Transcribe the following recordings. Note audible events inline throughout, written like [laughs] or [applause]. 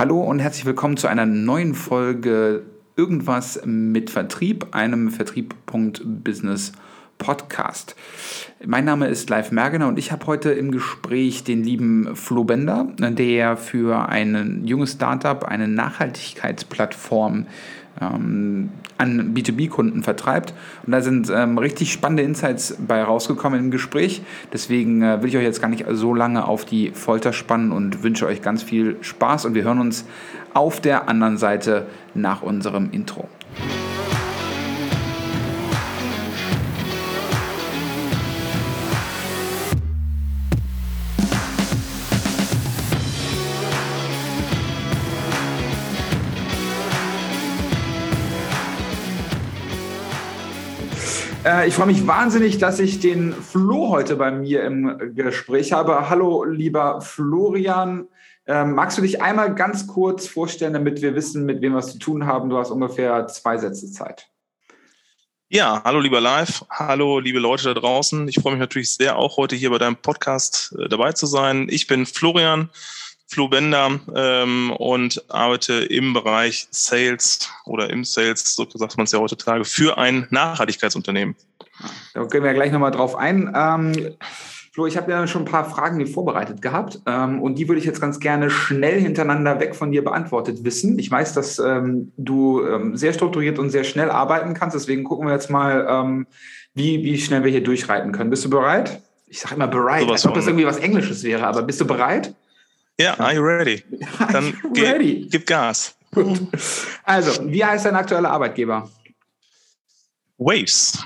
Hallo und herzlich willkommen zu einer neuen Folge Irgendwas mit Vertrieb, einem Vertrieb.business Podcast. Mein Name ist Live Mergener und ich habe heute im Gespräch den lieben Flo Bender, der für ein junges Startup eine Nachhaltigkeitsplattform ähm, an B2B-Kunden vertreibt. Und da sind ähm, richtig spannende Insights bei rausgekommen im Gespräch. Deswegen äh, will ich euch jetzt gar nicht so lange auf die Folter spannen und wünsche euch ganz viel Spaß. Und wir hören uns auf der anderen Seite nach unserem Intro. Äh, ich freue mich wahnsinnig, dass ich den Flo heute bei mir im Gespräch habe. Hallo, lieber Florian. Ähm, magst du dich einmal ganz kurz vorstellen, damit wir wissen, mit wem wir es zu tun haben? Du hast ungefähr zwei Sätze Zeit. Ja, hallo lieber Live, hallo liebe Leute da draußen. Ich freue mich natürlich sehr, auch heute hier bei deinem Podcast äh, dabei zu sein. Ich bin Florian, Flo Bender ähm, und arbeite im Bereich Sales oder im Sales, so sagt man es ja heutzutage, für ein Nachhaltigkeitsunternehmen. Da gehen wir gleich nochmal drauf ein. Ähm, Flo, ich habe ja schon ein paar Fragen vorbereitet gehabt ähm, und die würde ich jetzt ganz gerne schnell hintereinander weg von dir beantwortet wissen. Ich weiß, dass ähm, du ähm, sehr strukturiert und sehr schnell arbeiten kannst, deswegen gucken wir jetzt mal, ähm, wie, wie schnell wir hier durchreiten können. Bist du bereit? Ich sage immer bereit, so als ob das irgendwie was Englisches wäre, aber bist du bereit? Ja, are you ready? Dann you ready? gib Gas. Gut. Also, wie heißt dein aktueller Arbeitgeber? Waves.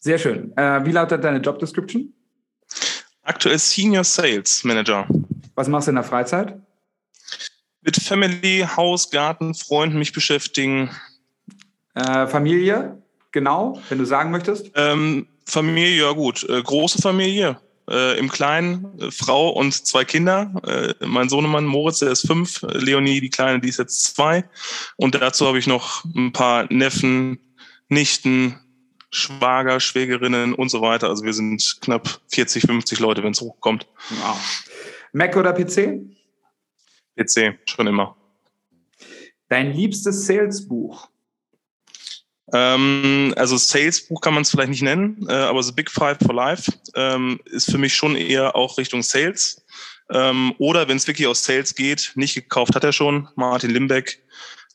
Sehr schön. Äh, wie lautet deine Job Description? Aktuell Senior Sales Manager. Was machst du in der Freizeit? Mit Family, Haus, Garten, Freunden mich beschäftigen. Äh, Familie, genau, wenn du sagen möchtest. Ähm, Familie, ja gut. Äh, große Familie äh, im Kleinen, äh, Frau und zwei Kinder. Äh, mein Sohnemann Moritz, der ist fünf, Leonie, die Kleine, die ist jetzt zwei. Und dazu habe ich noch ein paar Neffen, Nichten, Schwager, Schwägerinnen und so weiter. Also wir sind knapp 40, 50 Leute, wenn es hochkommt. Wow. Mac oder PC? PC, schon immer. Dein liebstes Salesbuch? Ähm, also Salesbuch kann man es vielleicht nicht nennen, äh, aber The Big Five for Life ähm, ist für mich schon eher auch Richtung Sales. Ähm, oder wenn es wirklich aus Sales geht, nicht gekauft hat er schon, Martin Limbeck,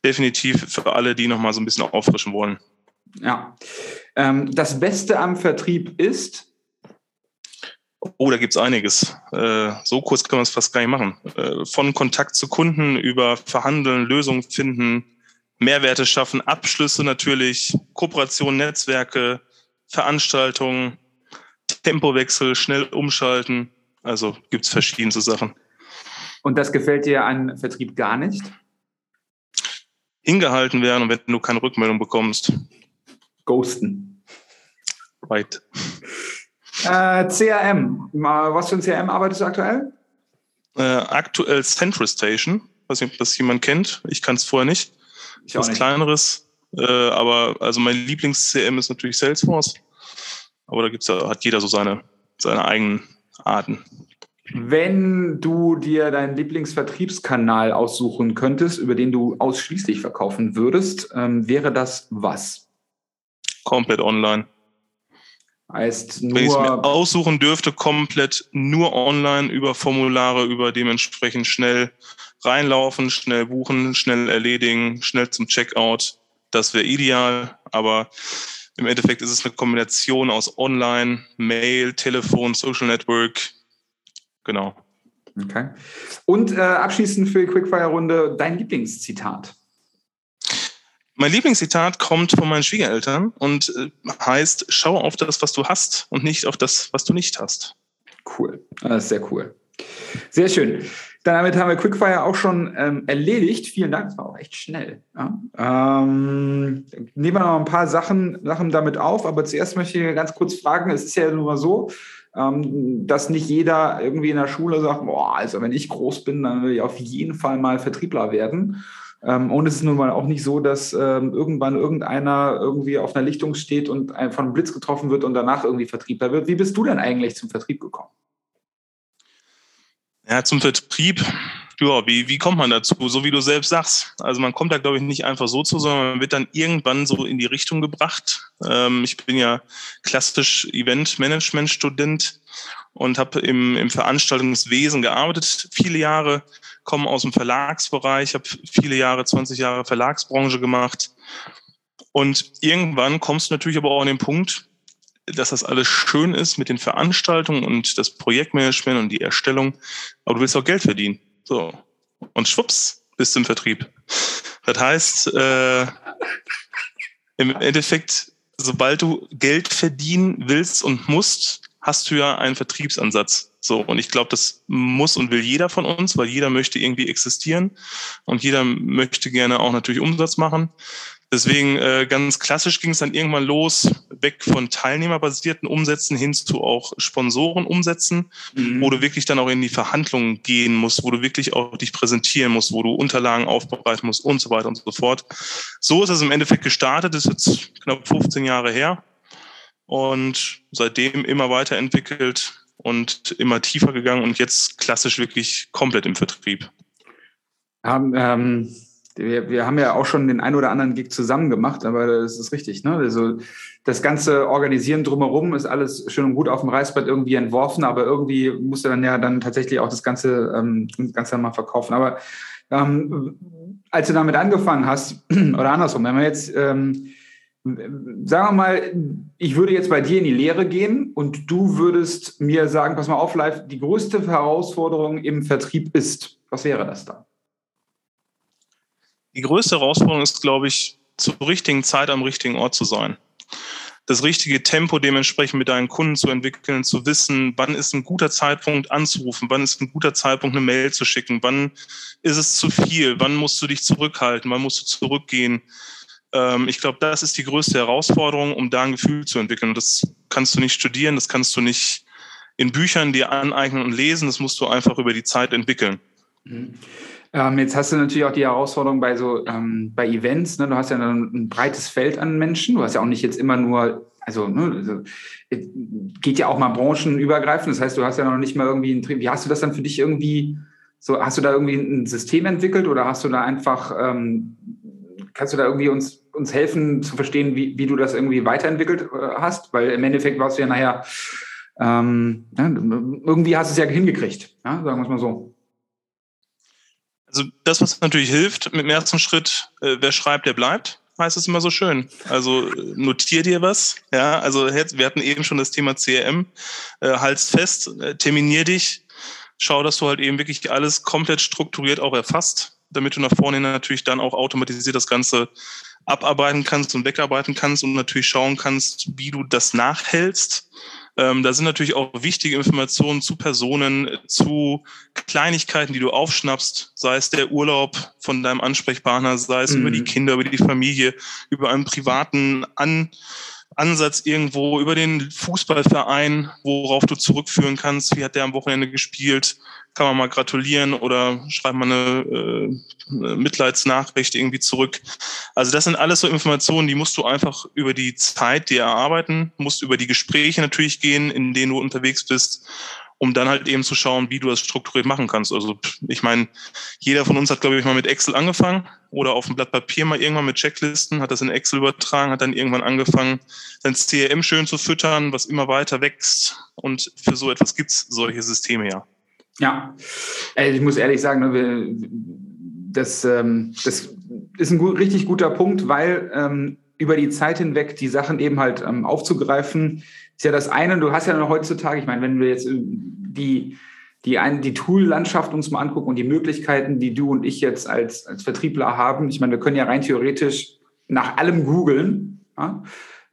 definitiv für alle, die nochmal so ein bisschen auffrischen wollen. Ja. Ähm, das Beste am Vertrieb ist? Oh, da gibt's einiges. Äh, so kurz kann man es fast gar nicht machen. Äh, von Kontakt zu Kunden über Verhandeln, Lösungen finden, Mehrwerte schaffen, Abschlüsse natürlich, Kooperation, Netzwerke, Veranstaltungen, Tempowechsel, schnell umschalten. Also gibt es verschiedenste Sachen. Und das gefällt dir an Vertrieb gar nicht? Hingehalten werden und wenn du keine Rückmeldung bekommst. Ghosten. Right. Äh, CRM. Was für ein CRM arbeitest du aktuell? Äh, aktuell Central Station. weiß nicht, ob das jemand kennt. Ich kann es vorher nicht. Ich was kleineres. Äh, aber also mein Lieblings-CM ist natürlich Salesforce. Aber da gibt's ja, hat jeder so seine, seine eigenen Arten. Wenn du dir deinen Lieblingsvertriebskanal aussuchen könntest, über den du ausschließlich verkaufen würdest, ähm, wäre das was? Komplett online. Heißt nur, Wenn ich es mir aussuchen dürfte, komplett nur online über Formulare, über dementsprechend schnell reinlaufen, schnell buchen, schnell erledigen, schnell zum Checkout. Das wäre ideal, aber im Endeffekt ist es eine Kombination aus Online, Mail, Telefon, Social Network. Genau. Okay. Und äh, abschließend für die Quickfire-Runde dein Lieblingszitat. Mein Lieblingszitat kommt von meinen Schwiegereltern und äh, heißt, schau auf das, was du hast und nicht auf das, was du nicht hast. Cool. Das ist sehr cool. Sehr schön. Damit haben wir Quickfire auch schon ähm, erledigt. Vielen Dank, das war auch echt schnell. Ja. Ähm, nehmen wir noch ein paar Sachen, Sachen damit auf, aber zuerst möchte ich ganz kurz fragen, es ist ja nun mal so, ähm, dass nicht jeder irgendwie in der Schule sagt, boah, also wenn ich groß bin, dann will ich auf jeden Fall mal Vertriebler werden. Ähm, und es ist nun mal auch nicht so, dass ähm, irgendwann irgendeiner irgendwie auf einer Lichtung steht und von einem Blitz getroffen wird und danach irgendwie Vertriebler wird. Wie bist du denn eigentlich zum Vertrieb gekommen? Ja, zum Vertrieb Ja, wie, wie kommt man dazu? So wie du selbst sagst. Also man kommt da, glaube ich, nicht einfach so zu, sondern man wird dann irgendwann so in die Richtung gebracht. Ähm, ich bin ja klassisch Event-Management-Student und habe im, im Veranstaltungswesen gearbeitet, viele Jahre, komme aus dem Verlagsbereich, habe viele Jahre, 20 Jahre Verlagsbranche gemacht. Und irgendwann kommst du natürlich aber auch an den Punkt, dass das alles schön ist mit den Veranstaltungen und das Projektmanagement und die Erstellung, aber du willst auch Geld verdienen. So. Und schwupps, bist du im Vertrieb. Das heißt, äh, im Endeffekt, sobald du Geld verdienen willst und musst, hast du ja einen Vertriebsansatz. So, und ich glaube, das muss und will jeder von uns, weil jeder möchte irgendwie existieren und jeder möchte gerne auch natürlich Umsatz machen. Deswegen äh, ganz klassisch ging es dann irgendwann los, weg von teilnehmerbasierten Umsätzen hin zu auch Sponsorenumsätzen, mhm. wo du wirklich dann auch in die Verhandlungen gehen musst, wo du wirklich auch dich präsentieren musst, wo du Unterlagen aufbereiten musst und so weiter und so fort. So ist es im Endeffekt gestartet, das ist jetzt knapp 15 Jahre her und seitdem immer weiterentwickelt und immer tiefer gegangen und jetzt klassisch wirklich komplett im Vertrieb. Um, ähm wir, wir haben ja auch schon den ein oder anderen Gig zusammen gemacht, aber das ist richtig. Ne? Also das ganze Organisieren drumherum ist alles schön und gut auf dem Reißbrett irgendwie entworfen, aber irgendwie musst du dann ja dann tatsächlich auch das Ganze, ähm, das Ganze mal verkaufen. Aber ähm, als du damit angefangen hast, [clears throat] oder andersrum, wenn wir jetzt, ähm, sagen wir mal, ich würde jetzt bei dir in die Lehre gehen und du würdest mir sagen, pass mal auf, live, die größte Herausforderung im Vertrieb ist. Was wäre das da? Die größte Herausforderung ist, glaube ich, zur richtigen Zeit am richtigen Ort zu sein. Das richtige Tempo dementsprechend mit deinen Kunden zu entwickeln, zu wissen, wann ist ein guter Zeitpunkt anzurufen, wann ist ein guter Zeitpunkt eine Mail zu schicken, wann ist es zu viel, wann musst du dich zurückhalten, wann musst du zurückgehen. Ähm, ich glaube, das ist die größte Herausforderung, um da ein Gefühl zu entwickeln. Das kannst du nicht studieren, das kannst du nicht in Büchern dir aneignen und lesen, das musst du einfach über die Zeit entwickeln. Mhm. Ähm, jetzt hast du natürlich auch die Herausforderung bei so ähm, bei Events. Ne? Du hast ja ein, ein, breites Feld an Menschen. Du hast ja auch nicht jetzt immer nur, also, ne, also geht ja auch mal branchenübergreifend. Das heißt, du hast ja noch nicht mal irgendwie ein. Wie hast du das dann für dich irgendwie? So, hast du da irgendwie ein System entwickelt oder hast du da einfach, ähm, kannst du da irgendwie uns, uns helfen zu verstehen, wie, wie du das irgendwie weiterentwickelt äh, hast? Weil im Endeffekt warst du ja nachher, ähm, ja, irgendwie hast du es ja hingekriegt, ja? sagen wir es mal so. Also das, was natürlich hilft mit dem ersten Schritt, äh, wer schreibt, der bleibt, heißt es immer so schön. Also äh, notier dir was. Ja, also wir hatten eben schon das Thema CRM. Äh, halt's fest, äh, terminier dich, schau, dass du halt eben wirklich alles komplett strukturiert auch erfasst, damit du nach vorne natürlich dann auch automatisiert das Ganze abarbeiten kannst und wegarbeiten kannst und natürlich schauen kannst, wie du das nachhältst ähm, da sind natürlich auch wichtige Informationen zu Personen, zu Kleinigkeiten, die du aufschnappst, sei es der Urlaub von deinem Ansprechpartner, sei es mhm. über die Kinder, über die Familie, über einen privaten An Ansatz irgendwo über den Fußballverein, worauf du zurückführen kannst. Wie hat der am Wochenende gespielt? Kann man mal gratulieren oder schreibt mal eine, äh, Mitleidsnachricht irgendwie zurück. Also das sind alles so Informationen, die musst du einfach über die Zeit dir erarbeiten, musst über die Gespräche natürlich gehen, in denen du unterwegs bist um dann halt eben zu schauen, wie du das strukturiert machen kannst. Also ich meine, jeder von uns hat, glaube ich, mal mit Excel angefangen oder auf dem Blatt Papier mal irgendwann mit Checklisten, hat das in Excel übertragen, hat dann irgendwann angefangen, sein CRM schön zu füttern, was immer weiter wächst. Und für so etwas gibt es solche Systeme ja. Ja, ich muss ehrlich sagen, ne, das, ähm, das ist ein richtig guter Punkt, weil ähm, über die Zeit hinweg die Sachen eben halt ähm, aufzugreifen, ist ja das eine. Du hast ja noch heutzutage, ich meine, wenn wir jetzt äh, die, die, die Tool-Landschaft uns mal angucken und die Möglichkeiten, die du und ich jetzt als, als Vertriebler haben, ich meine, wir können ja rein theoretisch nach allem googeln ja,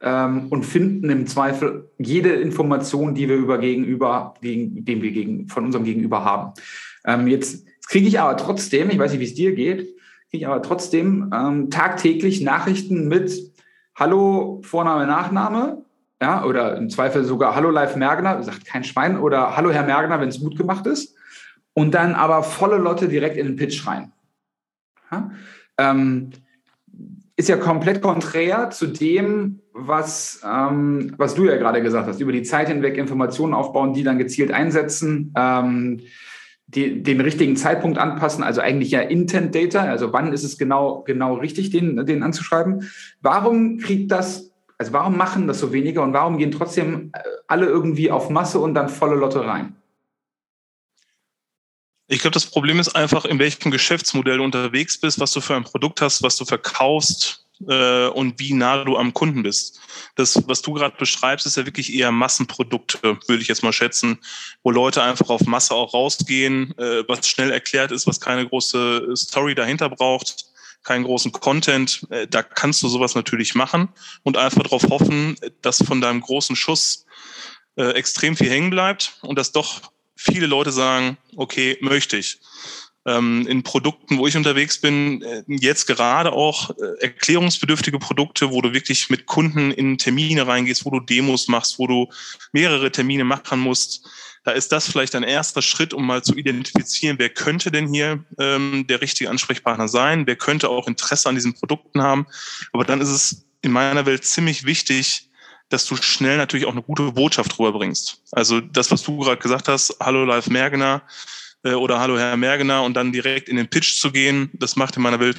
ähm, und finden im Zweifel jede Information, die wir über Gegenüber, gegen, den wir gegen, von unserem Gegenüber haben. Ähm, jetzt, kriege ich aber trotzdem, ich weiß nicht, wie es dir geht, kriege ich aber trotzdem ähm, tagtäglich Nachrichten mit Hallo, Vorname, Nachname, ja, oder im Zweifel sogar Hallo Live Mergner, sagt kein Schwein, oder Hallo Herr Mergner, wenn es gut gemacht ist. Und dann aber volle Lotte direkt in den Pitch rein. Ja? Ähm, ist ja komplett konträr zu dem, was, ähm, was du ja gerade gesagt hast, über die Zeit hinweg Informationen aufbauen, die dann gezielt einsetzen. Ähm, die, den richtigen Zeitpunkt anpassen, also eigentlich ja Intent Data, also wann ist es genau, genau richtig, den, den anzuschreiben. Warum kriegt das, also warum machen das so wenige und warum gehen trotzdem äh, alle irgendwie auf Masse und dann volle Lotte rein? Ich glaube, das Problem ist einfach, in welchem Geschäftsmodell du unterwegs bist, was du für ein Produkt hast, was du verkaufst äh, und wie nah du am Kunden bist. Das, was du gerade beschreibst, ist ja wirklich eher Massenprodukte, würde ich jetzt mal schätzen, wo Leute einfach auf Masse auch rausgehen, äh, was schnell erklärt ist, was keine große Story dahinter braucht, keinen großen Content. Äh, da kannst du sowas natürlich machen und einfach darauf hoffen, dass von deinem großen Schuss äh, extrem viel hängen bleibt und dass doch viele Leute sagen, okay, möchte ich in Produkten, wo ich unterwegs bin, äh, jetzt gerade auch äh, erklärungsbedürftige Produkte, wo du wirklich mit Kunden in Termine reingehst, wo du Demos machst, wo du mehrere Termine machen musst. Da ist das vielleicht ein erster Schritt, um mal zu identifizieren, wer könnte denn hier ähm, der richtige Ansprechpartner sein, wer könnte auch Interesse an diesen Produkten haben. Aber dann ist es in meiner Welt ziemlich wichtig, dass du schnell natürlich auch eine gute Botschaft rüberbringst. Also das, was du gerade gesagt hast, hallo Live Mergener, äh, oder Hallo Herr Mergener und dann direkt in den Pitch zu gehen, das macht in meiner Welt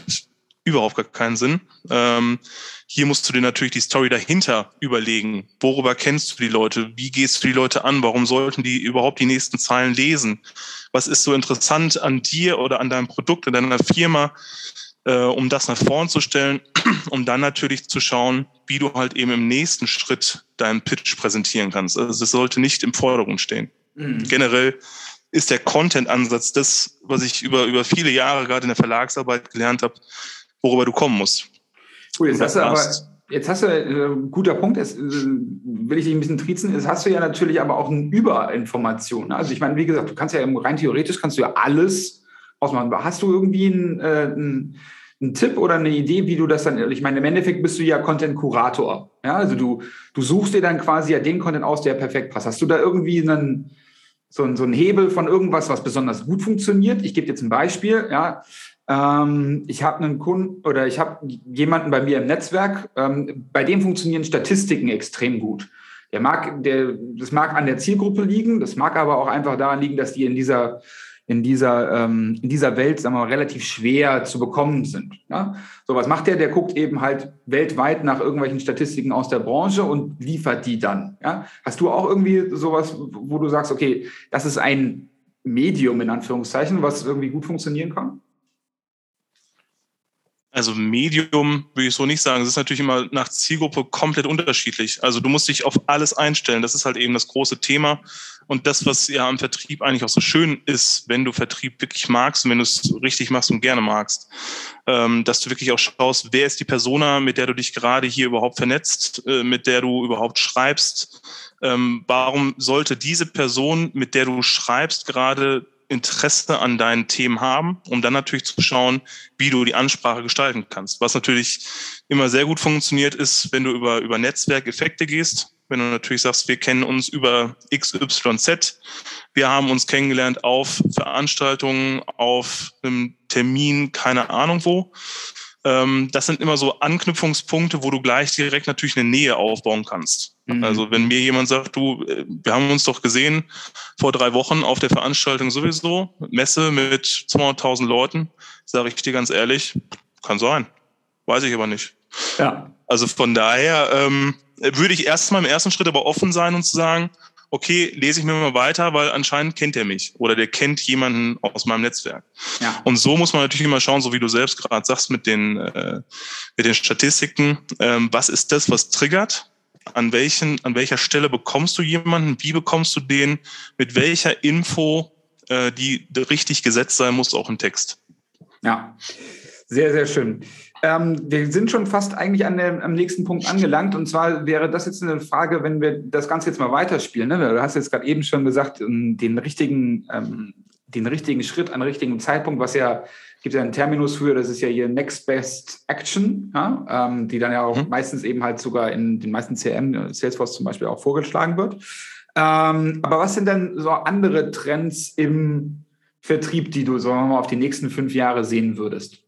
überhaupt gar keinen Sinn. Ähm, hier musst du dir natürlich die Story dahinter überlegen. Worüber kennst du die Leute? Wie gehst du die Leute an? Warum sollten die überhaupt die nächsten Zeilen lesen? Was ist so interessant an dir oder an deinem Produkt, an deiner Firma, äh, um das nach vorn zu stellen, [clears throat] um dann natürlich zu schauen, wie du halt eben im nächsten Schritt deinen Pitch präsentieren kannst. Also es sollte nicht im Vordergrund stehen. Mhm. Generell ist der Content-Ansatz das, was ich über, über viele Jahre gerade in der Verlagsarbeit gelernt habe, worüber du kommen musst. Cool, jetzt hast du aber, jetzt hast du, äh, guter Punkt, jetzt äh, will ich dich ein bisschen triezen, jetzt hast du ja natürlich aber auch eine Überinformation. Also ich meine, wie gesagt, du kannst ja rein theoretisch kannst du ja alles ausmachen. Hast du irgendwie einen, äh, einen, einen Tipp oder eine Idee, wie du das dann, ich meine, im Endeffekt bist du ja Content-Kurator. Ja, also du, du suchst dir dann quasi ja den Content aus, der perfekt passt. Hast du da irgendwie einen, so, ein, so ein Hebel von irgendwas, was besonders gut funktioniert. Ich gebe jetzt ein Beispiel. Ja. Ähm, ich habe einen Kunden oder ich habe jemanden bei mir im Netzwerk, ähm, bei dem funktionieren Statistiken extrem gut. Der mag, der, das mag an der Zielgruppe liegen, das mag aber auch einfach daran liegen, dass die in dieser in dieser, ähm, in dieser Welt, sagen wir mal, relativ schwer zu bekommen sind. Ja? So, was macht der? Der guckt eben halt weltweit nach irgendwelchen Statistiken aus der Branche und liefert die dann. Ja? Hast du auch irgendwie sowas, wo du sagst, okay, das ist ein Medium in Anführungszeichen, was irgendwie gut funktionieren kann? Also Medium würde ich so nicht sagen. Es ist natürlich immer nach Zielgruppe komplett unterschiedlich. Also du musst dich auf alles einstellen. Das ist halt eben das große Thema. Und das, was ja am Vertrieb eigentlich auch so schön ist, wenn du Vertrieb wirklich magst und wenn du es richtig machst und gerne magst, ähm, dass du wirklich auch schaust, wer ist die Persona, mit der du dich gerade hier überhaupt vernetzt, äh, mit der du überhaupt schreibst. Ähm, warum sollte diese Person, mit der du schreibst, gerade Interesse an deinen Themen haben, um dann natürlich zu schauen, wie du die Ansprache gestalten kannst. Was natürlich immer sehr gut funktioniert, ist, wenn du über, über Netzwerkeffekte gehst. Wenn du natürlich sagst, wir kennen uns über XYZ, wir haben uns kennengelernt auf Veranstaltungen, auf einem Termin, keine Ahnung wo. Ähm, das sind immer so Anknüpfungspunkte, wo du gleich direkt natürlich eine Nähe aufbauen kannst. Mhm. Also wenn mir jemand sagt, du, äh, wir haben uns doch gesehen vor drei Wochen auf der Veranstaltung sowieso, Messe mit 200.000 Leuten, sage ich dir ganz ehrlich, kann sein. Weiß ich aber nicht. Ja. Also von daher ähm, würde ich erstmal im ersten Schritt aber offen sein und zu sagen, okay, lese ich mir mal weiter, weil anscheinend kennt er mich oder der kennt jemanden aus meinem Netzwerk. Ja. Und so muss man natürlich immer schauen, so wie du selbst gerade sagst mit den, äh, mit den Statistiken, ähm, was ist das, was triggert? An, welchen, an welcher Stelle bekommst du jemanden? Wie bekommst du den? Mit welcher Info, äh, die richtig gesetzt sein muss, auch im Text? Ja, sehr, sehr schön. Ähm, wir sind schon fast eigentlich an dem, am nächsten Punkt angelangt. Und zwar wäre das jetzt eine Frage, wenn wir das Ganze jetzt mal weiterspielen. Ne? Du hast jetzt gerade eben schon gesagt, ähm, den richtigen, ähm, den richtigen Schritt an richtigen Zeitpunkt, was ja, gibt ja einen Terminus für, das ist ja hier Next Best Action, ja? ähm, die dann ja auch mhm. meistens eben halt sogar in den meisten CM, Salesforce zum Beispiel auch vorgeschlagen wird. Ähm, aber was sind denn so andere Trends im Vertrieb, die du, sagen wir mal, auf die nächsten fünf Jahre sehen würdest?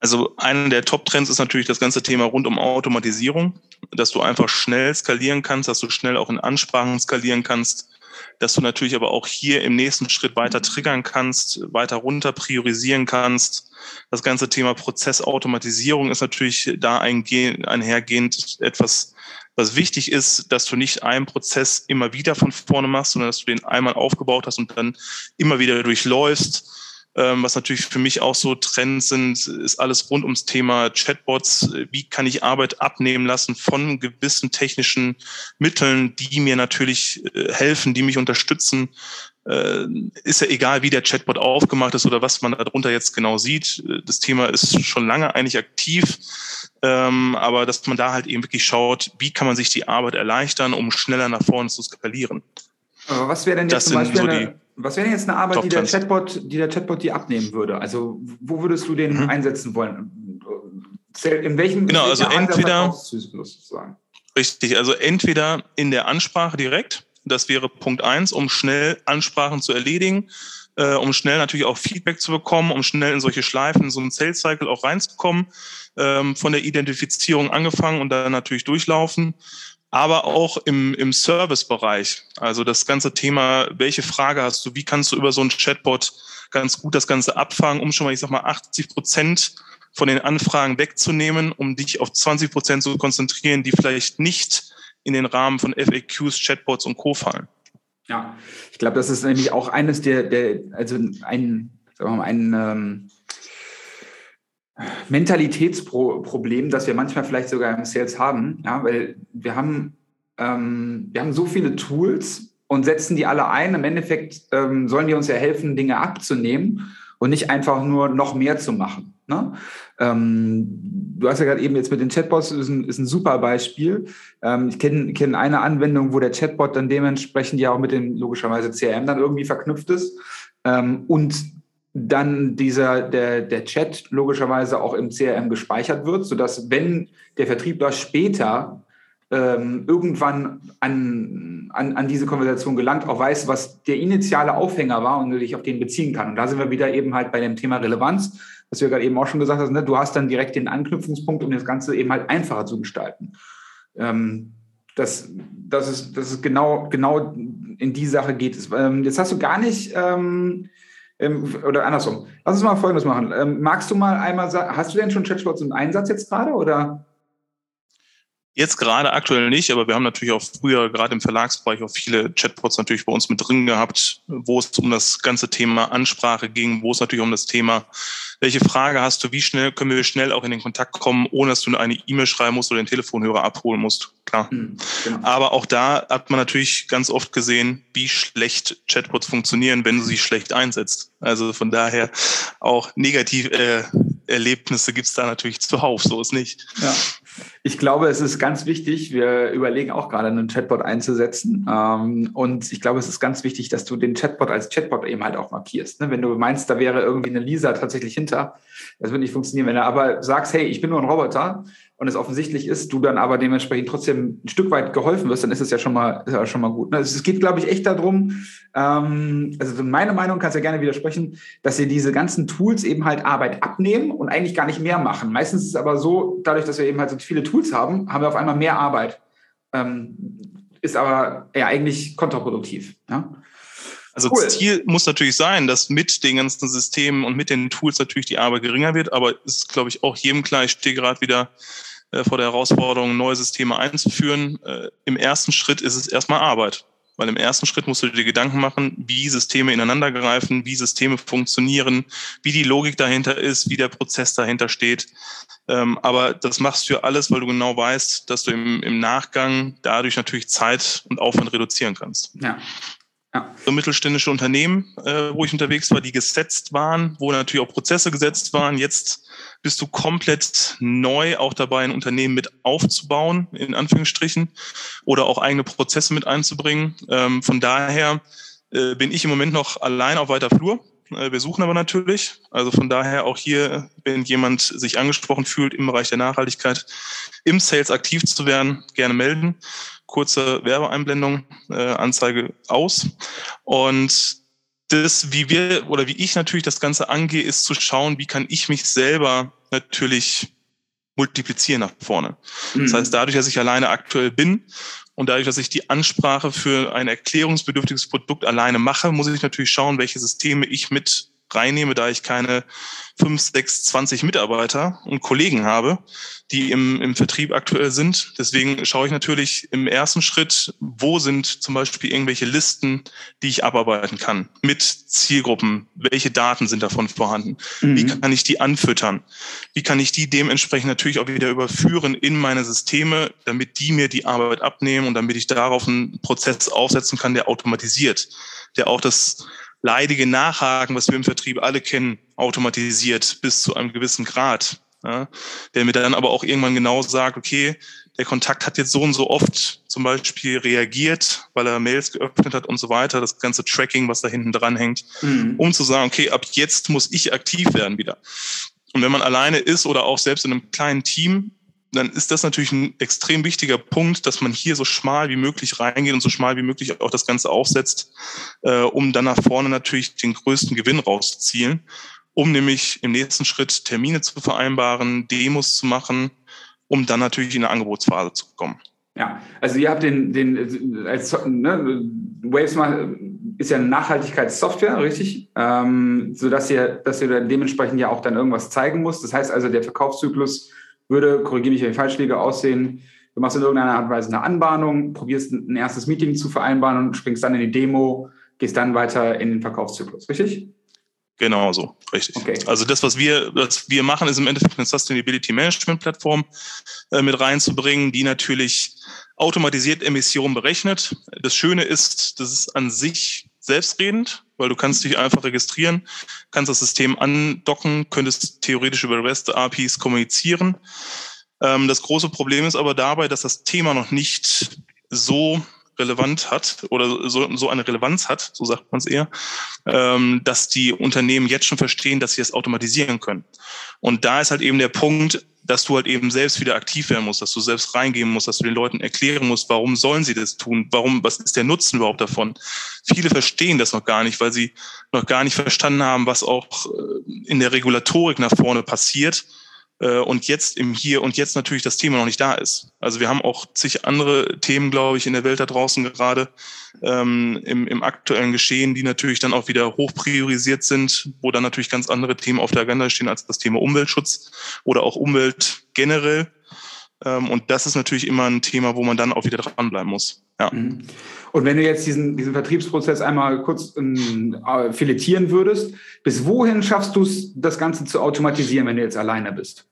Also einer der Top-Trends ist natürlich das ganze Thema rund um Automatisierung, dass du einfach schnell skalieren kannst, dass du schnell auch in Ansprachen skalieren kannst. Dass du natürlich aber auch hier im nächsten Schritt weiter triggern kannst, weiter runter priorisieren kannst. Das ganze Thema Prozessautomatisierung ist natürlich da einhergehend etwas, was wichtig ist, dass du nicht einen Prozess immer wieder von vorne machst, sondern dass du den einmal aufgebaut hast und dann immer wieder durchläufst ähm, was natürlich für mich auch so Trends sind, ist alles rund ums Thema Chatbots. Wie kann ich Arbeit abnehmen lassen von gewissen technischen Mitteln, die mir natürlich äh, helfen, die mich unterstützen? Äh, ist ja egal, wie der Chatbot aufgemacht ist oder was man darunter jetzt genau sieht. Das Thema ist schon lange eigentlich aktiv. Ähm, aber dass man da halt eben wirklich schaut, wie kann man sich die Arbeit erleichtern, um schneller nach vorne zu skalieren. Aber was wäre denn jetzt das zum Beispiel so eine, was wäre jetzt eine Arbeit, die der Chatbot, die der Chatbot dir abnehmen würde? Also wo würdest du den mhm. einsetzen wollen? In welchem genau, also entweder richtig, also entweder in der Ansprache direkt, das wäre Punkt eins, um schnell Ansprachen zu erledigen, äh, um schnell natürlich auch Feedback zu bekommen, um schnell in solche Schleifen, in so einen Sales Cycle auch reinzukommen, ähm, von der Identifizierung angefangen und dann natürlich durchlaufen aber auch im, im Servicebereich. Also das ganze Thema, welche Frage hast du, wie kannst du über so einen Chatbot ganz gut das Ganze abfangen, um schon mal, ich sag mal, 80 Prozent von den Anfragen wegzunehmen, um dich auf 20 Prozent zu konzentrieren, die vielleicht nicht in den Rahmen von FAQs, Chatbots und Co. fallen. Ja, ich glaube, das ist nämlich auch eines der, der also ein, sagen wir mal, ein ähm Mentalitätsproblem, das wir manchmal vielleicht sogar im Sales haben, ja, weil wir haben, ähm, wir haben so viele Tools und setzen die alle ein. Im Endeffekt ähm, sollen die uns ja helfen, Dinge abzunehmen und nicht einfach nur noch mehr zu machen. Ne? Ähm, du hast ja gerade eben jetzt mit den Chatbots, ist ein, ist ein super Beispiel. Ähm, ich kenne kenn eine Anwendung, wo der Chatbot dann dementsprechend ja auch mit dem logischerweise CRM dann irgendwie verknüpft ist. Ähm, und dann dieser, der, der Chat logischerweise auch im CRM gespeichert wird, sodass, wenn der Vertriebler später ähm, irgendwann an, an, an diese Konversation gelangt, auch weiß, was der initiale Aufhänger war und sich auf den beziehen kann. Und da sind wir wieder eben halt bei dem Thema Relevanz, was wir gerade eben auch schon gesagt haben, ne? du hast dann direkt den Anknüpfungspunkt, um das Ganze eben halt einfacher zu gestalten. Ähm, das, das, ist, das ist genau, genau in die Sache geht es. Ähm, jetzt hast du gar nicht ähm, ähm, oder andersrum. Lass uns mal Folgendes machen. Ähm, magst du mal einmal sagen, hast du denn schon Chatbots im Einsatz jetzt gerade oder? Jetzt gerade aktuell nicht, aber wir haben natürlich auch früher gerade im Verlagsbereich auch viele Chatbots natürlich bei uns mit drin gehabt, wo es um das ganze Thema Ansprache ging, wo es natürlich um das Thema, welche Frage hast du, wie schnell können wir schnell auch in den Kontakt kommen, ohne dass du eine E-Mail schreiben musst oder den Telefonhörer abholen musst. Klar. Mhm, genau. Aber auch da hat man natürlich ganz oft gesehen, wie schlecht Chatbots funktionieren, wenn du sie schlecht einsetzt. Also von daher auch negativ äh, Erlebnisse gibt es da natürlich zuhauf, so ist nicht. Ja. Ich glaube, es ist ganz wichtig, wir überlegen auch gerade einen Chatbot einzusetzen. Ähm, und ich glaube, es ist ganz wichtig, dass du den Chatbot als Chatbot eben halt auch markierst. Ne? Wenn du meinst, da wäre irgendwie eine Lisa tatsächlich hinter, das wird nicht funktionieren. Wenn du aber sagst, hey, ich bin nur ein Roboter, und es offensichtlich ist, du dann aber dementsprechend trotzdem ein Stück weit geholfen wirst, dann ist es ja schon mal, ja schon mal gut. Ne? Es geht, glaube ich, echt darum, ähm, also meine Meinung kannst du ja gerne widersprechen, dass sie diese ganzen Tools eben halt Arbeit abnehmen und eigentlich gar nicht mehr machen. Meistens ist es aber so, dadurch, dass wir eben halt so viele Tools haben, haben wir auf einmal mehr Arbeit. Ähm, ist aber ja eigentlich kontraproduktiv. Ja? Also cool. Ziel muss natürlich sein, dass mit den ganzen Systemen und mit den Tools natürlich die Arbeit geringer wird, aber es ist, glaube ich, auch jedem klar, ich stehe gerade wieder äh, vor der Herausforderung, neue Systeme einzuführen. Äh, Im ersten Schritt ist es erstmal Arbeit. Weil im ersten Schritt musst du dir Gedanken machen, wie Systeme ineinander greifen, wie Systeme funktionieren, wie die Logik dahinter ist, wie der Prozess dahinter steht. Ähm, aber das machst du ja alles, weil du genau weißt, dass du im, im Nachgang dadurch natürlich Zeit und Aufwand reduzieren kannst. Ja. So mittelständische Unternehmen, äh, wo ich unterwegs war, die gesetzt waren, wo natürlich auch Prozesse gesetzt waren. Jetzt bist du komplett neu auch dabei, ein Unternehmen mit aufzubauen, in Anführungsstrichen, oder auch eigene Prozesse mit einzubringen. Ähm, von daher äh, bin ich im Moment noch allein auf weiter Flur. Äh, wir suchen aber natürlich. Also von daher auch hier, wenn jemand sich angesprochen fühlt, im Bereich der Nachhaltigkeit im Sales aktiv zu werden, gerne melden kurze Werbeeinblendung, äh, Anzeige aus. Und das, wie wir oder wie ich natürlich das Ganze angehe, ist zu schauen, wie kann ich mich selber natürlich multiplizieren nach vorne. Mhm. Das heißt, dadurch, dass ich alleine aktuell bin Und dadurch, dass ich die Ansprache für ein erklärungsbedürftiges Produkt alleine mache, muss ich natürlich schauen, welche Systeme ich mit reinnehme, da ich keine 5, 6, 20 Mitarbeiter und Kollegen habe, die im, im Vertrieb aktuell sind. Deswegen schaue ich natürlich im ersten Schritt, wo sind zum Beispiel irgendwelche Listen, die ich abarbeiten kann mit Zielgruppen. Welche Daten sind davon vorhanden? Mhm. Wie kann ich die anfüttern? Wie kann ich die dementsprechend natürlich auch wieder überführen in meine Systeme, damit die mir die Arbeit abnehmen und damit ich darauf einen Prozess aufsetzen kann, der automatisiert, der auch das leidige Nachhaken, was wir im Vertrieb alle kennen, automatisiert bis zu einem gewissen Grad. Ja, der mir dann aber auch irgendwann genau sagt, okay, der Kontakt hat jetzt so und so oft zum Beispiel reagiert, weil er Mails geöffnet hat und so weiter, das ganze Tracking, was da hinten dran hängt, mhm. um zu sagen, okay, ab jetzt muss ich aktiv werden wieder. Und wenn man alleine ist oder auch selbst in einem kleinen Team, dann ist das natürlich ein extrem wichtiger Punkt, dass man hier so schmal wie möglich reingeht und so schmal wie möglich auch das Ganze aufsetzt, äh, um dann nach vorne natürlich den größten Gewinn rauszuzielen, um nämlich im nächsten Schritt Termine zu vereinbaren, Demos zu machen, um dann natürlich in eine Angebotsphase zu kommen. Ja, also ihr habt den, den als ne, Waves ist ja eine Nachhaltigkeitssoftware, richtig? Ähm, so dass ihr, dass ihr dementsprechend ja auch dann irgendwas zeigen muss. Das heißt also, der Verkaufszyklus würde, korrigiere mich, wenn ich falsch liege, aussehen. Du machst in irgendeiner Art und Weise eine Anbahnung, probierst ein erstes Meeting zu vereinbaren und springst dann in die Demo, gehst dann weiter in den Verkaufszyklus, richtig? Genau so, richtig. Okay. Also das, was wir, was wir machen, ist im Endeffekt eine Sustainability Management Plattform äh, mit reinzubringen, die natürlich automatisiert Emissionen berechnet. Das Schöne ist, das ist an sich selbstredend, weil du kannst dich einfach registrieren, kannst das System andocken, könntest theoretisch über REST APIs kommunizieren. Ähm, das große Problem ist aber dabei, dass das Thema noch nicht so relevant hat oder so, so eine Relevanz hat, so sagt man es eher, ähm, dass die Unternehmen jetzt schon verstehen, dass sie es automatisieren können. Und da ist halt eben der Punkt, dass du halt eben selbst wieder aktiv werden musst, dass du selbst reingehen musst, dass du den Leuten erklären musst, warum sollen sie das tun, warum, was ist der Nutzen überhaupt davon. Viele verstehen das noch gar nicht, weil sie noch gar nicht verstanden haben, was auch äh, in der Regulatorik nach vorne passiert und jetzt im Hier und Jetzt natürlich das Thema noch nicht da ist. Also wir haben auch zig andere Themen, glaube ich, in der Welt da draußen gerade ähm, im, im aktuellen Geschehen, die natürlich dann auch wieder hoch priorisiert sind, wo dann natürlich ganz andere Themen auf der Agenda stehen als das Thema Umweltschutz oder auch Umwelt generell. Ähm, und das ist natürlich immer ein Thema, wo man dann auch wieder dranbleiben muss. Ja. Mhm. Und wenn du jetzt diesen, diesen Vertriebsprozess einmal kurz äh, filetieren würdest, bis wohin schaffst du es, das Ganze zu automatisieren, wenn du jetzt alleine bist?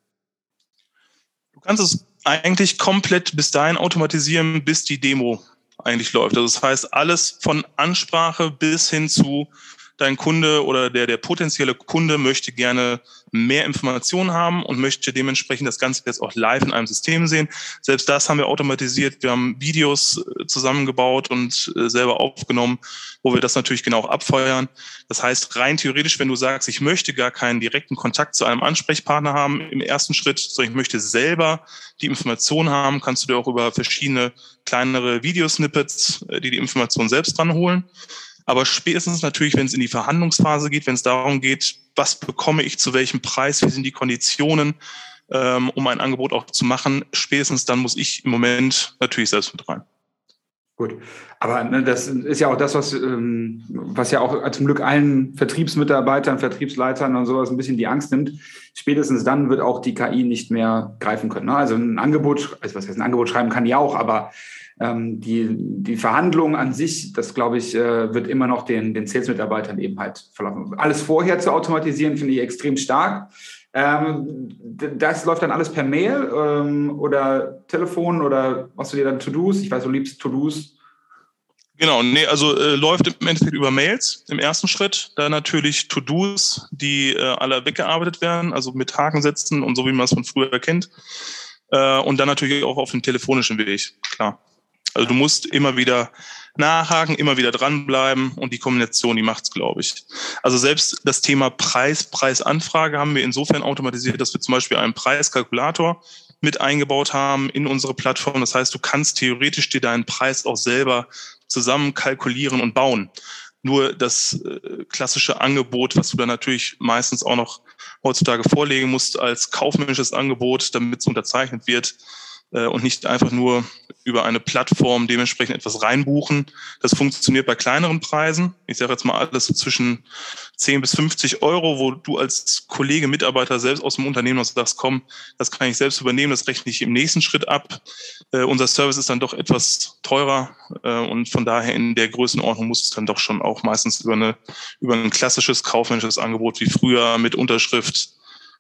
Du kannst es eigentlich komplett bis dahin automatisieren, bis die Demo eigentlich läuft. Also das heißt, alles von Ansprache bis hin zu dein Kunde oder der, der potenzielle Kunde möchte gerne mehr Informationen haben und möchte dementsprechend das Ganze jetzt auch live in einem System sehen. Selbst das haben wir automatisiert. Wir haben Videos äh, zusammengebaut und äh, selber aufgenommen, wo wir das natürlich genau abfeuern. Das heißt, rein theoretisch, wenn du sagst, ich möchte gar keinen direkten Kontakt zu einem Ansprechpartner haben im ersten Schritt, sondern ich möchte selber die Information haben, kannst du dir auch über verschiedene kleinere Videosnippets äh, die die Information selbst dran holen. Aber spätestens natürlich, wenn es in die Verhandlungsphase geht, wenn es darum geht, was bekomme ich zu welchem Preis, wie sind die Konditionen, ähm, um ein Angebot auch zu machen, spätestens dann muss ich im Moment natürlich selbst mit rein. Gut, aber ne, das ist ja auch das, was, ähm, was ja auch zum Glück allen Vertriebsmitarbeitern, Vertriebsleitern und sowas ein bisschen die Angst nimmt. Spätestens dann wird auch die KI nicht mehr greifen können. Ne? Also ein Angebot, also was heißt ein Angebot schreiben kann die auch, aber ähm, die, die Verhandlung an sich, das glaube ich, äh, wird immer noch den, den Sales-Mitarbeitern eben halt verlaufen. Alles vorher zu automatisieren, finde ich extrem stark. Ähm, das läuft dann alles per Mail ähm, oder Telefon oder machst du dir dann To-Dos? Ich weiß, du liebst To-Dos. Genau, nee, also äh, läuft im Endeffekt über Mails im ersten Schritt. Dann natürlich To-Dos, die äh, alle weggearbeitet werden, also mit Haken setzen und so wie man es von früher kennt. Äh, und dann natürlich auch auf dem telefonischen Weg, klar. Also du musst immer wieder nachhaken, immer wieder dranbleiben und die Kombination, die macht's, glaube ich. Also selbst das Thema Preis, Preisanfrage haben wir insofern automatisiert, dass wir zum Beispiel einen Preiskalkulator mit eingebaut haben in unsere Plattform. Das heißt, du kannst theoretisch dir deinen Preis auch selber zusammen kalkulieren und bauen. Nur das äh, klassische Angebot, was du dann natürlich meistens auch noch heutzutage vorlegen musst als kaufmännisches Angebot, damit es unterzeichnet wird, äh, und nicht einfach nur über eine Plattform dementsprechend etwas reinbuchen. Das funktioniert bei kleineren Preisen. Ich sage jetzt mal alles zwischen 10 bis 50 Euro, wo du als Kollege, Mitarbeiter selbst aus dem Unternehmen noch sagst, komm, das kann ich selbst übernehmen, das rechne ich im nächsten Schritt ab. Äh, unser Service ist dann doch etwas teurer äh, und von daher in der Größenordnung muss es dann doch schon auch meistens über, eine, über ein klassisches kaufmännisches Angebot wie früher mit Unterschrift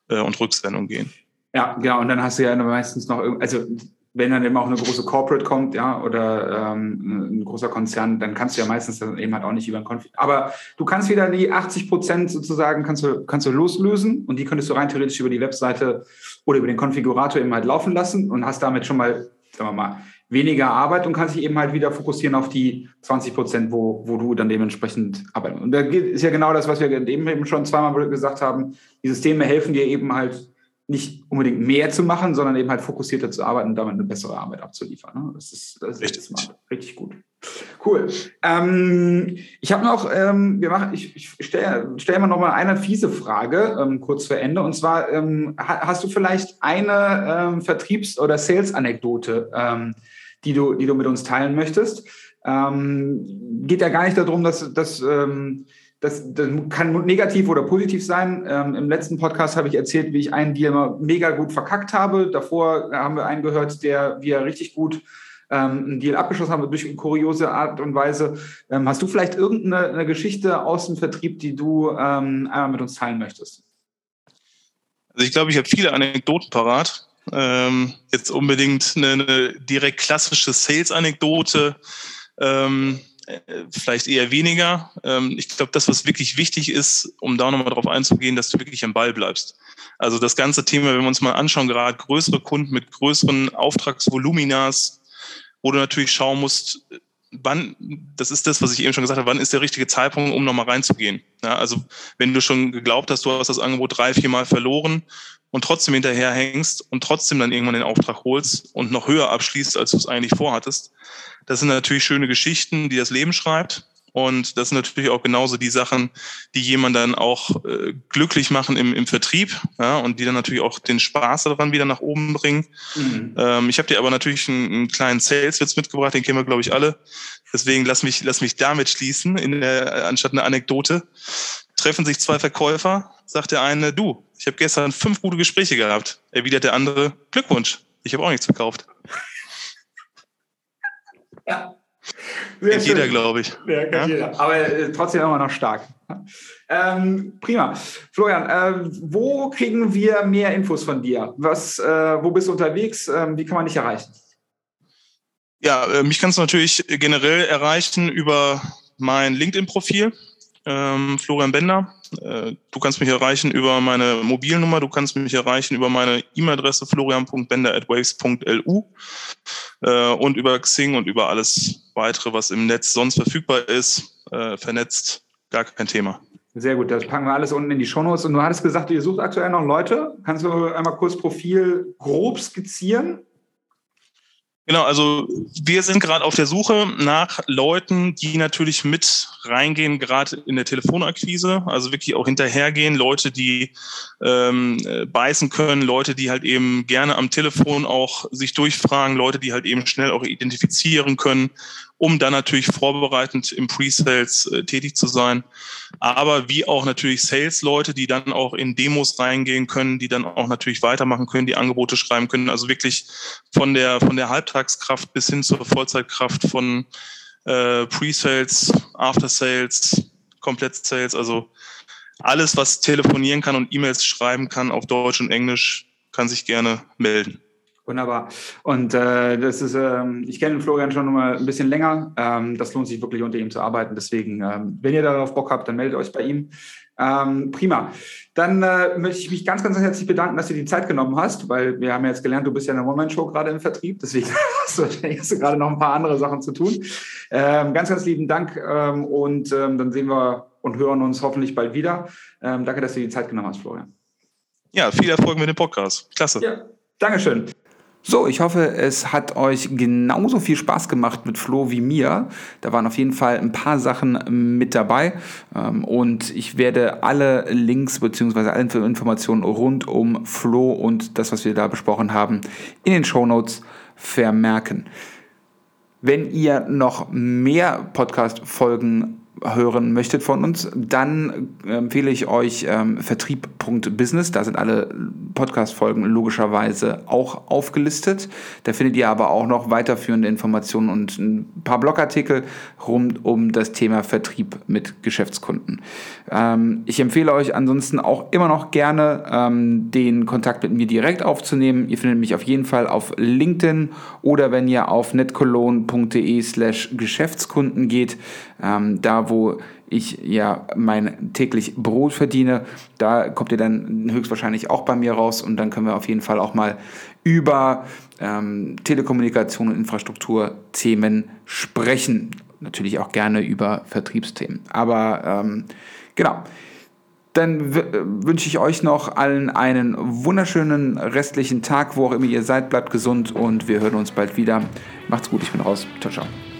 äh, und Rücksendung gehen. Ja, genau. Und dann hast du ja meistens noch, also wenn dann eben auch eine große Corporate kommt, ja, oder ähm, ein großer Konzern, dann kannst du ja meistens dann eben halt auch nicht über ein Konfig. Aber du kannst wieder die 80 Prozent sozusagen kannst du, kannst du loslösen und die könntest du rein theoretisch über die Webseite oder über den Konfigurator eben halt laufen lassen und hast damit schon mal, sagen wir mal, weniger Arbeit und kannst dich eben halt wieder fokussieren auf die 20 Prozent, wo, wo du dann dementsprechend arbeitest. Und da ist ja genau das, was wir eben schon zweimal gesagt haben. Die Systeme helfen dir eben halt nicht unbedingt mehr zu machen, sondern eben halt fokussierter zu arbeiten und damit eine bessere Arbeit abzuliefern. Ne? Das ist, das ist richtig. richtig gut. Cool. Ähm, ich habe noch, ähm, wir machen, ich, ich stelle stell mal noch mal eine fiese Frage ähm, kurz vor Ende. Und zwar ähm, hast du vielleicht eine ähm, Vertriebs- oder Sales-Anekdote, ähm, die du, die du mit uns teilen möchtest? geht ja gar nicht darum, dass, dass das, das, kann negativ oder positiv sein. Ähm, Im letzten Podcast habe ich erzählt, wie ich einen Deal mega gut verkackt habe. Davor haben wir einen gehört, der wie er richtig gut ähm, einen Deal abgeschlossen hat durch eine kuriose Art und Weise. Ähm, hast du vielleicht irgendeine Geschichte aus dem Vertrieb, die du ähm, einmal mit uns teilen möchtest? Also ich glaube, ich habe viele Anekdoten parat. Jetzt unbedingt eine, eine direkt klassische Sales-Anekdote. Ähm, äh, vielleicht eher weniger. Ähm, ich glaube, das, was wirklich wichtig ist, um da nochmal drauf einzugehen, dass du wirklich am Ball bleibst. Also das ganze Thema, wenn wir uns mal anschauen, gerade größere Kunden mit größeren Auftragsvoluminas, wo du natürlich schauen musst, wann, das ist das, was ich eben schon gesagt habe, wann ist der richtige Zeitpunkt, um nochmal reinzugehen. Ja, also wenn du schon geglaubt hast, du hast das Angebot drei, vier Mal verloren und trotzdem hinterherhängst und trotzdem dann irgendwann den Auftrag holst und noch höher abschließt, als du es eigentlich vorhattest, das sind natürlich schöne Geschichten, die das Leben schreibt. Und das sind natürlich auch genauso die Sachen, die jemand dann auch äh, glücklich machen im, im Vertrieb ja, und die dann natürlich auch den Spaß daran wieder nach oben bringen. Mhm. Ähm, ich habe dir aber natürlich einen, einen kleinen Saleswitz mitgebracht, den kennen wir, glaube ich, alle. Deswegen lass mich, lass mich damit schließen, in der, anstatt eine Anekdote. Treffen sich zwei Verkäufer, sagt der eine, du, ich habe gestern fünf gute Gespräche gehabt. Erwidert der andere, Glückwunsch, ich habe auch nichts verkauft. Ja. Sehr jeder, glaube ich. Ja, ja? jeder. Aber äh, trotzdem immer noch stark. Ähm, prima. Florian, äh, wo kriegen wir mehr Infos von dir? Was, äh, wo bist du unterwegs? Ähm, wie kann man dich erreichen? Ja, äh, mich kannst du natürlich generell erreichen über mein LinkedIn-Profil, ähm, Florian Bender. Äh, du kannst mich erreichen über meine Mobilnummer, du kannst mich erreichen über meine E-Mail-Adresse florian.bender.waves.lu äh, und über Xing und über alles weitere, was im Netz sonst verfügbar ist, äh, vernetzt, gar kein Thema. Sehr gut, das packen wir alles unten in die Shownotes. Und du hattest gesagt, ihr sucht aktuell noch Leute. Kannst du einmal kurz Profil grob skizzieren? Genau, also wir sind gerade auf der Suche nach Leuten, die natürlich mit reingehen, gerade in der Telefonakquise, also wirklich auch hinterhergehen, Leute, die ähm, beißen können, Leute, die halt eben gerne am Telefon auch sich durchfragen, Leute, die halt eben schnell auch identifizieren können um dann natürlich vorbereitend im Pre-Sales äh, tätig zu sein. Aber wie auch natürlich Sales-Leute, die dann auch in Demos reingehen können, die dann auch natürlich weitermachen können, die Angebote schreiben können. Also wirklich von der, von der Halbtagskraft bis hin zur Vollzeitkraft von äh, Pre-Sales, After-Sales, Komplett-Sales, also alles, was telefonieren kann und E-Mails schreiben kann auf Deutsch und Englisch, kann sich gerne melden. Wunderbar. Und äh, das ist, ähm, ich kenne Florian schon mal ein bisschen länger. Ähm, das lohnt sich wirklich unter ihm zu arbeiten. Deswegen, ähm, wenn ihr darauf Bock habt, dann meldet euch bei ihm. Ähm, prima. Dann äh, möchte ich mich ganz, ganz herzlich bedanken, dass du die Zeit genommen hast, weil wir haben ja jetzt gelernt, du bist ja in der One-Man-Show gerade im Vertrieb. Deswegen [laughs] hast du, hast du gerade noch ein paar andere Sachen zu tun. Ähm, ganz, ganz lieben Dank ähm, und ähm, dann sehen wir und hören uns hoffentlich bald wieder. Ähm, danke, dass du die Zeit genommen hast, Florian. Ja, viel Erfolg mit dem Podcast. Klasse. Ja, Dankeschön. So, ich hoffe, es hat euch genauso viel Spaß gemacht mit Flo wie mir. Da waren auf jeden Fall ein paar Sachen mit dabei ähm, und ich werde alle Links bzw. alle Informationen rund um Flo und das, was wir da besprochen haben, in den Show Notes vermerken. Wenn ihr noch mehr Podcast-Folgen hören möchtet von uns, dann empfehle ich euch ähm, Vertrieb.business. Da sind alle Podcast-Folgen logischerweise auch aufgelistet. Da findet ihr aber auch noch weiterführende Informationen und ein paar Blogartikel rund um das Thema Vertrieb mit Geschäftskunden. Ähm, ich empfehle euch ansonsten auch immer noch gerne ähm, den Kontakt mit mir direkt aufzunehmen. Ihr findet mich auf jeden Fall auf LinkedIn oder wenn ihr auf netcologne.de slash Geschäftskunden geht, ähm, wo ich ja mein täglich Brot verdiene. Da kommt ihr dann höchstwahrscheinlich auch bei mir raus und dann können wir auf jeden Fall auch mal über ähm, Telekommunikation und Infrastrukturthemen sprechen. Natürlich auch gerne über Vertriebsthemen. Aber ähm, genau. Dann wünsche ich euch noch allen einen wunderschönen restlichen Tag, wo auch immer ihr seid. Bleibt gesund und wir hören uns bald wieder. Macht's gut, ich bin raus. Ciao, ciao.